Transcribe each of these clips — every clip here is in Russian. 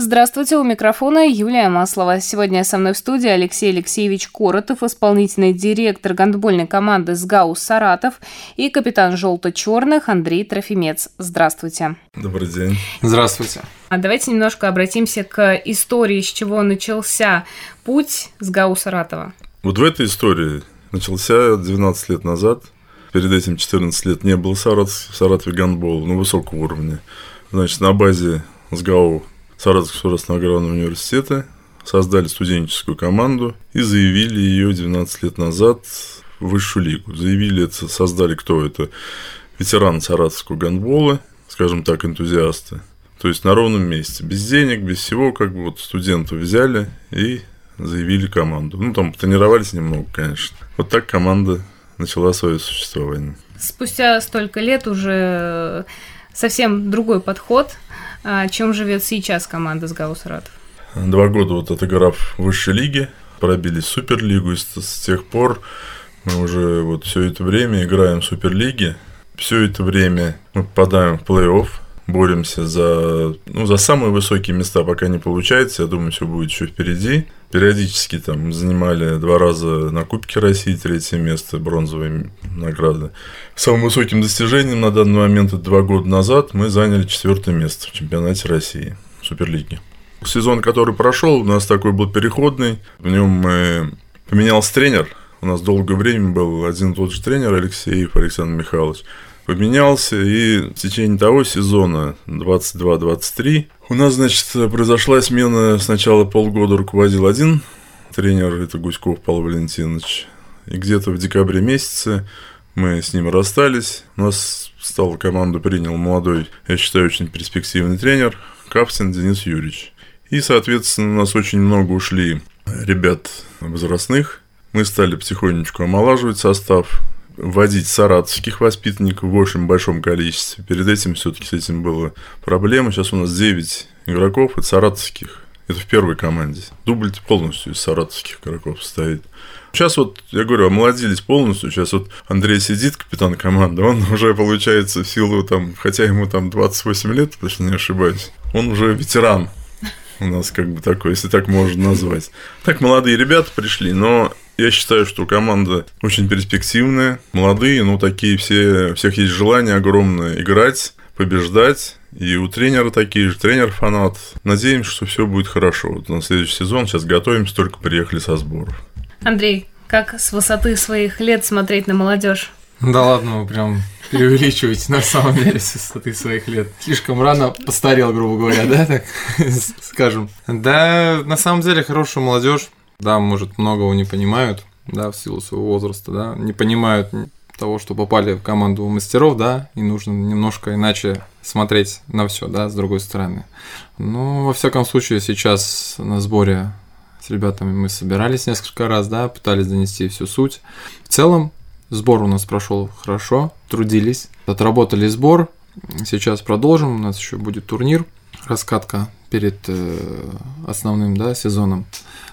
Здравствуйте, у микрофона Юлия Маслова. Сегодня со мной в студии Алексей Алексеевич Коротов, исполнительный директор гандбольной команды СГАУ «Саратов» и капитан «Желто-черных» Андрей Трофимец. Здравствуйте. Добрый день. Здравствуйте. А давайте немножко обратимся к истории, с чего начался путь СГАУ «Саратова». Вот в этой истории начался 12 лет назад. Перед этим 14 лет не было Саратов, в Саратове гандбола на высоком уровне. Значит, на базе СГАУ Саратовского государственного университета, создали студенческую команду и заявили ее 12 лет назад в высшую лигу. Заявили это, создали кто это? Ветераны саратовского гандбола, скажем так, энтузиасты. То есть на ровном месте, без денег, без всего, как бы вот студентов взяли и заявили команду. Ну, там тренировались немного, конечно. Вот так команда начала свое существование. Спустя столько лет уже совсем другой подход – а чем живет сейчас команда с Гау Саратов? Два года вот отыграв в высшей лиге, пробились в Суперлигу, и с тех пор мы уже вот все это время играем в Суперлиге. Все это время мы попадаем в плей-офф, боремся за, ну, за самые высокие места, пока не получается. Я думаю, все будет еще впереди. Периодически там занимали два раза на Кубке России третье место, бронзовые награды. Самым высоким достижением на данный момент, это два года назад, мы заняли четвертое место в чемпионате России, в Суперлиге. Сезон, который прошел, у нас такой был переходный. В нем мы поменялся тренер. У нас долгое время был один и тот же тренер Алексеев Александр Михайлович поменялся, и в течение того сезона 22-23 у нас, значит, произошла смена. Сначала полгода руководил один тренер, это Гуськов Павел Валентинович, и где-то в декабре месяце мы с ним расстались. У нас стал команду принял молодой, я считаю, очень перспективный тренер Каптин Денис Юрьевич. И, соответственно, у нас очень много ушли ребят возрастных. Мы стали потихонечку омолаживать состав вводить саратовских воспитанников в очень большом количестве. Перед этим все-таки с этим была проблема. Сейчас у нас 9 игроков, это саратовских. Это в первой команде. Дубль полностью из саратовских игроков состоит. Сейчас вот, я говорю, омолодились полностью. Сейчас вот Андрей сидит, капитан команды, он уже, получается, в силу там, хотя ему там 28 лет, если не ошибаюсь, он уже ветеран у нас как бы такой, если так можно назвать. Так молодые ребята пришли, но я считаю, что команда очень перспективная, молодые, ну такие все, у всех есть желание огромное играть, побеждать. И у тренера такие же, тренер фанат. Надеемся, что все будет хорошо. Вот на следующий сезон сейчас готовимся, только приехали со сборов. Андрей, как с высоты своих лет смотреть на молодежь? Да ладно, вы прям преувеличиваете на самом деле с высоты своих лет. Слишком рано постарел, грубо говоря, да, так скажем. Да, на самом деле хорошая молодежь да, может, многого не понимают, да, в силу своего возраста, да, не понимают того, что попали в команду мастеров, да, и нужно немножко иначе смотреть на все, да, с другой стороны. Ну, во всяком случае, сейчас на сборе с ребятами мы собирались несколько раз, да, пытались донести всю суть. В целом, сбор у нас прошел хорошо, трудились, отработали сбор. Сейчас продолжим, у нас еще будет турнир, раскатка перед э, основным, да, сезоном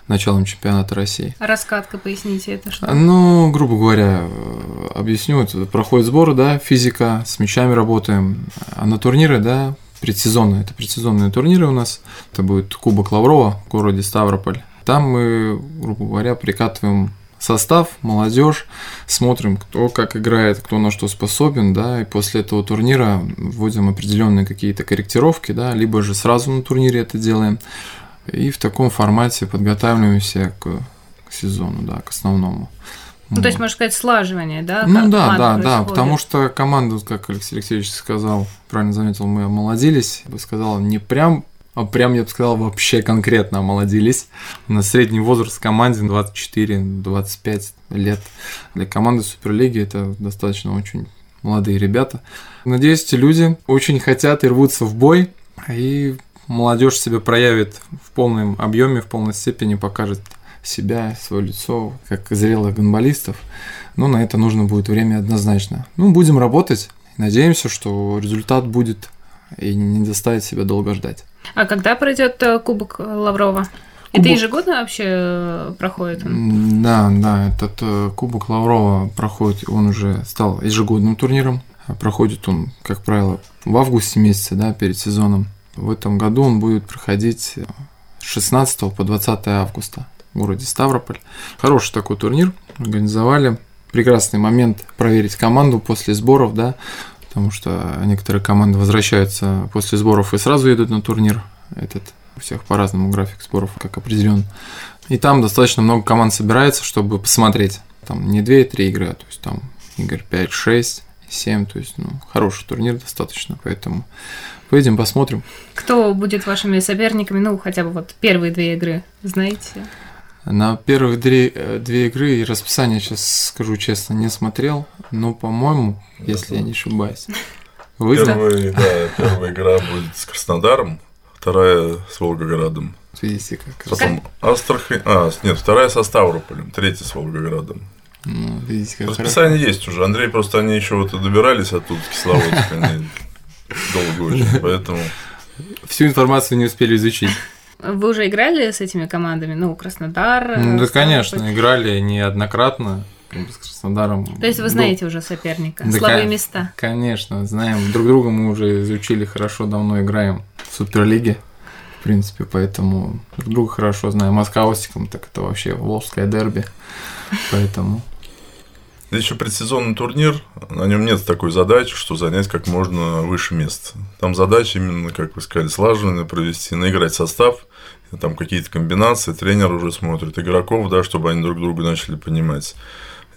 началом чемпионата России. Раскатка, поясните, это что? Ну, грубо говоря, э, объясню. Это проходит сбор, да, физика, с мячами работаем. А на турниры, да, предсезонные, это предсезонные турниры у нас. Это будет Кубок Лаврова в городе Ставрополь. Там мы, грубо говоря, прикатываем состав, молодежь, смотрим, кто как играет, кто на что способен, да, и после этого турнира вводим определенные какие-то корректировки, да, либо же сразу на турнире это делаем. И в таком формате подготавливаемся к, к сезону, да, к основному. Ну, вот. то есть, можно сказать, слаживание, да? Ну да, да, да, потому что команду, как Алексей Алексеевич сказал, правильно заметил, мы омолодились, я бы сказал, не прям, а прям, я бы сказал, вообще конкретно омолодились. У нас средний возраст в команде 24-25 лет. Для команды Суперлиги это достаточно очень молодые ребята. Надеюсь, эти люди очень хотят и рвутся в бой, и молодежь себя проявит в полном объеме, в полной степени, покажет себя, свое лицо, как зрелых гонболистов. Но на это нужно будет время однозначно. Ну, будем работать. Надеемся, что результат будет и не заставит себя долго ждать. А когда пройдет э, Кубок Лаврова? Кубок... Это ежегодно вообще э, проходит? Да, да, этот э, Кубок Лаврова проходит, он уже стал ежегодным турниром. Проходит он, как правило, в августе месяце, да, перед сезоном. В этом году он будет проходить с 16 по 20 августа в городе Ставрополь. Хороший такой турнир организовали. Прекрасный момент проверить команду после сборов, да, потому что некоторые команды возвращаются после сборов и сразу едут на турнир. Этот у всех по-разному график сборов, как определен. И там достаточно много команд собирается, чтобы посмотреть. Там не 2-3 игры, а то есть там игр 5-6, 7, то есть ну, хороший турнир достаточно, поэтому поедем посмотрим. Кто будет вашими соперниками, ну, хотя бы вот первые две игры, знаете? На первые две, э, две игры и расписание, сейчас скажу честно, не смотрел, но, по-моему, если я не ошибаюсь. Вы Первый, да, первая игра будет с Краснодаром, вторая с Волгоградом. Видите, как. Потом Астрахань. А, нет, вторая со Ставрополем, третья с Волгоградом. Ну, видите, как Расписание хорошо. есть уже. Андрей просто они еще вот добирались оттуда, в Кисловодск, они долго очень, поэтому... Всю информацию не успели изучить. Вы уже играли с этими командами? Ну, Краснодар? Ну, да, конечно, играли неоднократно с Краснодаром. То есть вы знаете уже соперника, да, слабые места? Конечно, знаем. Друг друга мы уже изучили хорошо, давно играем в Суперлиге. В принципе, поэтому друг друга хорошо знаем. Москва Осиком, так это вообще волжское дерби. Поэтому Здесь еще предсезонный турнир, на нем нет такой задачи, что занять как можно выше мест. Там задача именно, как вы сказали, слаженно провести, наиграть состав, там какие-то комбинации, тренер уже смотрит игроков, да, чтобы они друг друга начали понимать.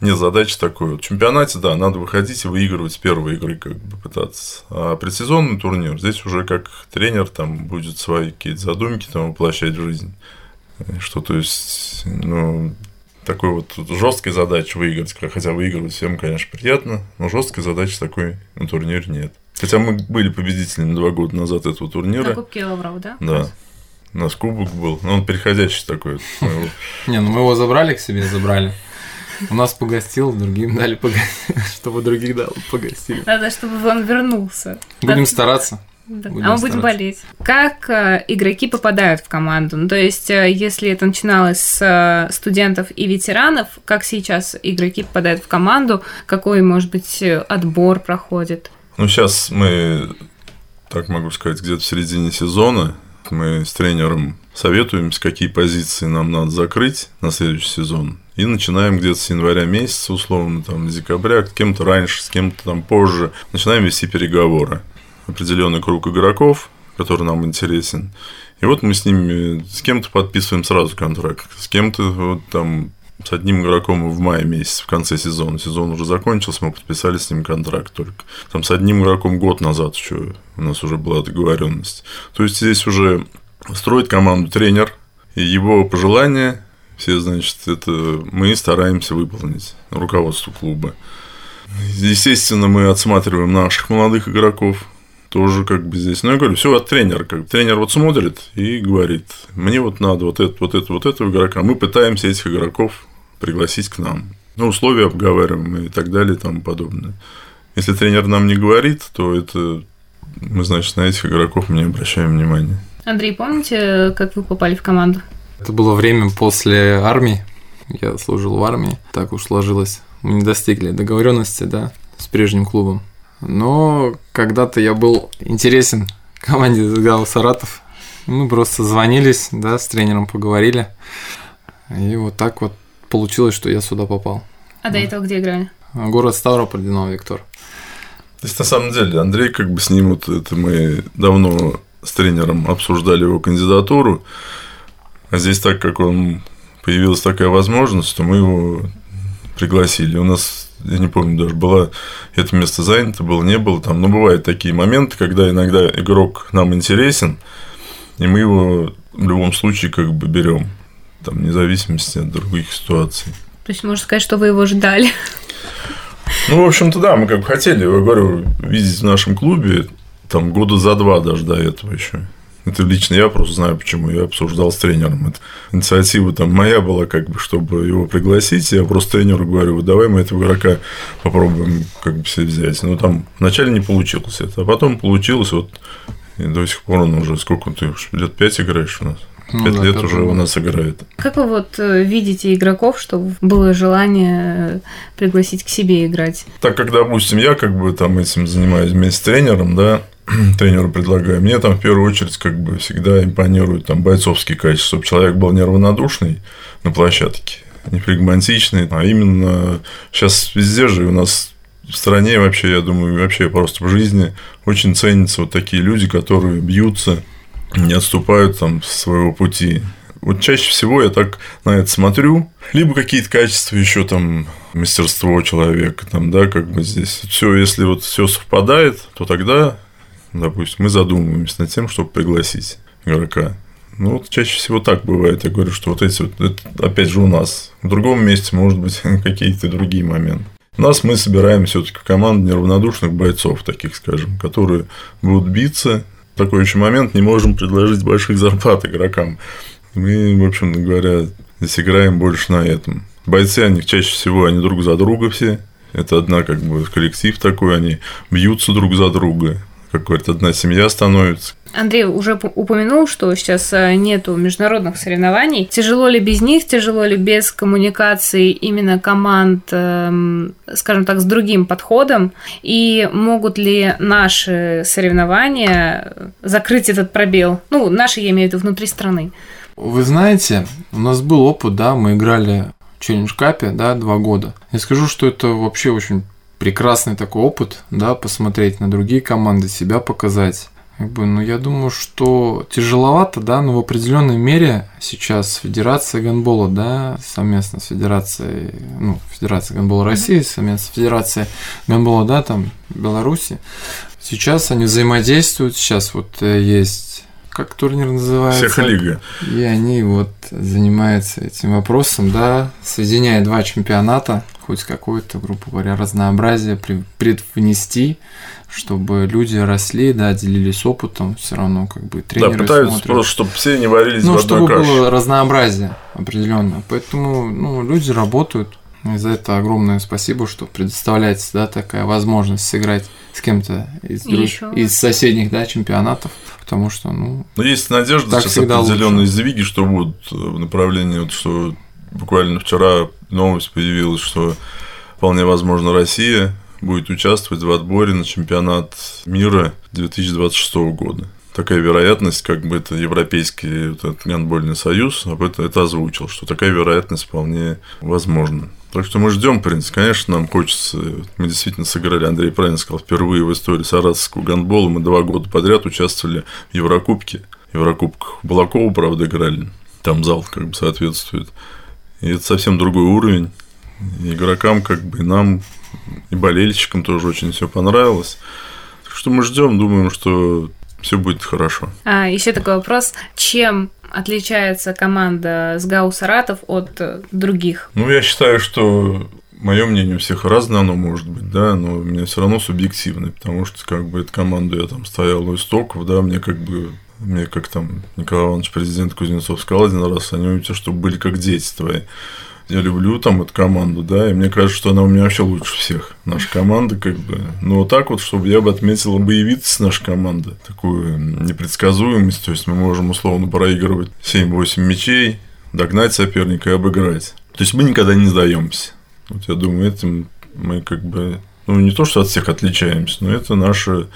Нет задачи такой. В чемпионате, да, надо выходить и выигрывать с первой игры, как бы пытаться. А предсезонный турнир, здесь уже как тренер там будет свои какие-то задумки там воплощать в жизнь. Что, то есть, ну, такой вот жесткой задачи выиграть, хотя выигрывать всем, конечно, приятно, но жесткой задачи такой на турнире нет. Хотя мы были победителями два года назад этого турнира. На Кубке Лавров, да? Да. У нас кубок был, но он переходящий такой. Не, ну мы его забрали к себе, забрали. У нас погостил, другим дали погостить, чтобы других дал погостили. Надо, чтобы он вернулся. Будем стараться. Да. а мы будем болеть. Как э, игроки попадают в команду? Ну, то есть, э, если это начиналось с э, студентов и ветеранов, как сейчас игроки попадают в команду? Какой, может быть, отбор проходит? Ну, сейчас мы, так могу сказать, где-то в середине сезона мы с тренером советуемся, какие позиции нам надо закрыть на следующий сезон. И начинаем где-то с января месяца, условно, там, с декабря, с кем-то раньше, с кем-то там позже. Начинаем вести переговоры определенный круг игроков, который нам интересен. И вот мы с ними, с кем-то подписываем сразу контракт, с кем-то вот там с одним игроком в мае месяце, в конце сезона. Сезон уже закончился, мы подписали с ним контракт только. Там с одним игроком год назад еще у нас уже была договоренность. То есть здесь уже строит команду тренер, и его пожелания все, значит, это мы стараемся выполнить руководство клуба. Естественно, мы отсматриваем наших молодых игроков, тоже как бы здесь. Ну, я говорю, все от тренера. Как тренер вот смотрит и говорит, мне вот надо вот это, вот это, вот этого игрока. Мы пытаемся этих игроков пригласить к нам. Ну, условия обговариваем и так далее и тому подобное. Если тренер нам не говорит, то это мы, значит, на этих игроков не обращаем внимания. Андрей, помните, как вы попали в команду? Это было время после армии. Я служил в армии. Так уж сложилось. Мы не достигли договоренности, да, с прежним клубом. Но когда-то я был интересен команде Гал Саратов. Мы просто звонились, да, с тренером поговорили. И вот так вот получилось, что я сюда попал. А до этого где играли? Город Ставрополь, Динамо Виктор. То есть, на самом деле, Андрей, как бы с ним вот это мы давно с тренером обсуждали его кандидатуру. А здесь, так как он появилась такая возможность, то мы его пригласили. У нас я не помню даже, было это место занято, было, не было там. Но бывают такие моменты, когда иногда игрок нам интересен, и мы его в любом случае как бы берем, там, вне зависимости от других ситуаций. То есть можно сказать, что вы его ждали? Ну, в общем-то, да, мы как бы хотели, я говорю, видеть в нашем клубе там года за два даже до этого еще. Это лично я просто знаю, почему я обсуждал с тренером. Это инициатива там моя была, как бы, чтобы его пригласить. Я просто тренеру говорю, давай мы этого игрока попробуем как бы все взять. Но там вначале не получилось это, а потом получилось вот и до сих пор он уже сколько ты лет пять играешь у нас. Ну, Пять да, лет уже у нас играет. Как вы вот э, видите игроков, чтобы было желание пригласить к себе играть? Так как, допустим, я как бы там этим занимаюсь вместе с тренером, да, тренеру предлагаю. Мне там в первую очередь как бы всегда импонируют там бойцовские качества, чтобы человек был неравнодушный на площадке, не флегматичный, а именно сейчас везде же у нас в стране вообще, я думаю, вообще просто в жизни очень ценятся вот такие люди, которые бьются, не отступают там с своего пути. Вот чаще всего я так на это смотрю, либо какие-то качества еще там мастерство человека, там, да, как бы здесь. Все, если вот все совпадает, то тогда, допустим, мы задумываемся над тем, чтобы пригласить игрока. Ну, вот чаще всего так бывает. Я говорю, что вот эти вот, это, опять же, у нас. В другом месте, может быть, какие-то другие моменты. У нас мы собираем все-таки команду неравнодушных бойцов, таких, скажем, которые будут биться. Такой еще момент, не можем предложить больших зарплат игрокам. Мы, в общем говоря, здесь играем больше на этом. Бойцы, они чаще всего, они друг за друга все. Это одна как бы коллектив такой, они бьются друг за друга. Как говорят, одна семья становится. Андрей уже упомянул, что сейчас э, нету международных соревнований. Тяжело ли без них, тяжело ли без коммуникации именно команд, эм, скажем так, с другим подходом? И могут ли наши соревнования закрыть этот пробел? Ну, наши, я имею в виду, внутри страны. Вы знаете, у нас был опыт, да, мы играли в Челлендж Капе, да, два года. Я скажу, что это вообще очень прекрасный такой опыт, да, посмотреть на другие команды, себя показать. Как бы, ну, я думаю, что тяжеловато, да, но в определенной мере сейчас Федерация гандбола, да, совместно с Федерацией, ну, Федерация гандбола России, совместно с Федерацией гандбола, да, там, Беларуси, сейчас они взаимодействуют, сейчас вот э, есть как турнир называется. Всех. И они вот занимаются этим вопросом, да, соединяя два чемпионата, хоть какое-то, грубо говоря, разнообразие предвнести, чтобы люди росли, да, делились опытом, все равно как бы тренеры Да, пытаются смотрят. просто, чтобы все не варились ну, в одной чтобы каше. было разнообразие определенно. Поэтому, ну, люди работают, и за это огромное спасибо, что предоставляется, да, такая возможность сыграть с кем-то из, друг... из соседних, да, чемпионатов потому что, ну... Но есть надежда так сейчас определенные лучше. сдвиги, что будут в направлении, вот, что буквально вчера новость появилась, что вполне возможно Россия будет участвовать в отборе на чемпионат мира 2026 года. Такая вероятность, как бы это Европейский вот этот гандбольный союз об этом это озвучил, что такая вероятность вполне возможна. Так что мы ждем, в принципе. Конечно, нам хочется. Мы действительно сыграли, Андрей правильно сказал, впервые в истории саратовского гандбола. Мы два года подряд участвовали в Еврокубке. Еврокубках Балакова, правда, играли. Там зал как бы соответствует. И это совсем другой уровень. И игрокам, как бы, и нам, и болельщикам тоже очень все понравилось. Так что мы ждем, думаем, что все будет хорошо. А, еще такой вопрос. Чем отличается команда СГАУ Саратов от э, других? Ну, я считаю, что мое мнение у всех разное оно может быть, да, но у меня все равно субъективное, потому что как бы эту команду я там стоял у истоков, да, мне как бы мне как там Николай Иванович, президент Кузнецов, сказал один раз, они у тебя, чтобы были как дети твои я люблю там эту команду, да, и мне кажется, что она у меня вообще лучше всех, наша команда, как бы. Но вот так вот, чтобы я бы отметил боевитость нашей команды, такую непредсказуемость, то есть мы можем условно проигрывать 7-8 мячей, догнать соперника и обыграть. То есть мы никогда не сдаемся. Вот я думаю, этим мы как бы, ну не то, что от всех отличаемся, но это наше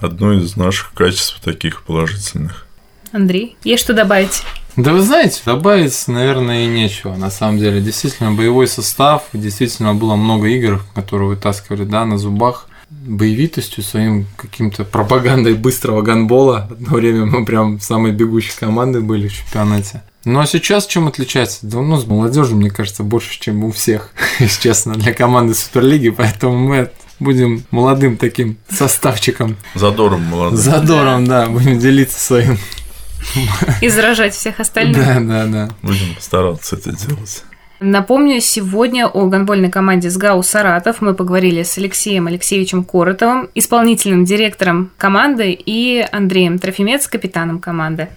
одно из наших качеств таких положительных. Андрей, есть что добавить? Да вы знаете, добавить, наверное, и нечего. На самом деле, действительно, боевой состав, действительно было много игр, которые вытаскивали, да, на зубах боевитостью, своим каким-то пропагандой быстрого гандбола. Одно время мы прям самой бегущей командой были в чемпионате. Ну а сейчас чем отличается? Да ну, с молодежью, мне кажется, больше, чем у всех, если честно, для команды Суперлиги, поэтому мы будем молодым таким составчиком. Задором молодым. Задором, да, будем делиться своим и заражать всех остальных. Да, да, да. Будем стараться это делать. Напомню, сегодня о гонбольной команде СГАУ «Саратов» мы поговорили с Алексеем Алексеевичем Коротовым, исполнительным директором команды, и Андреем Трофимец, капитаном команды.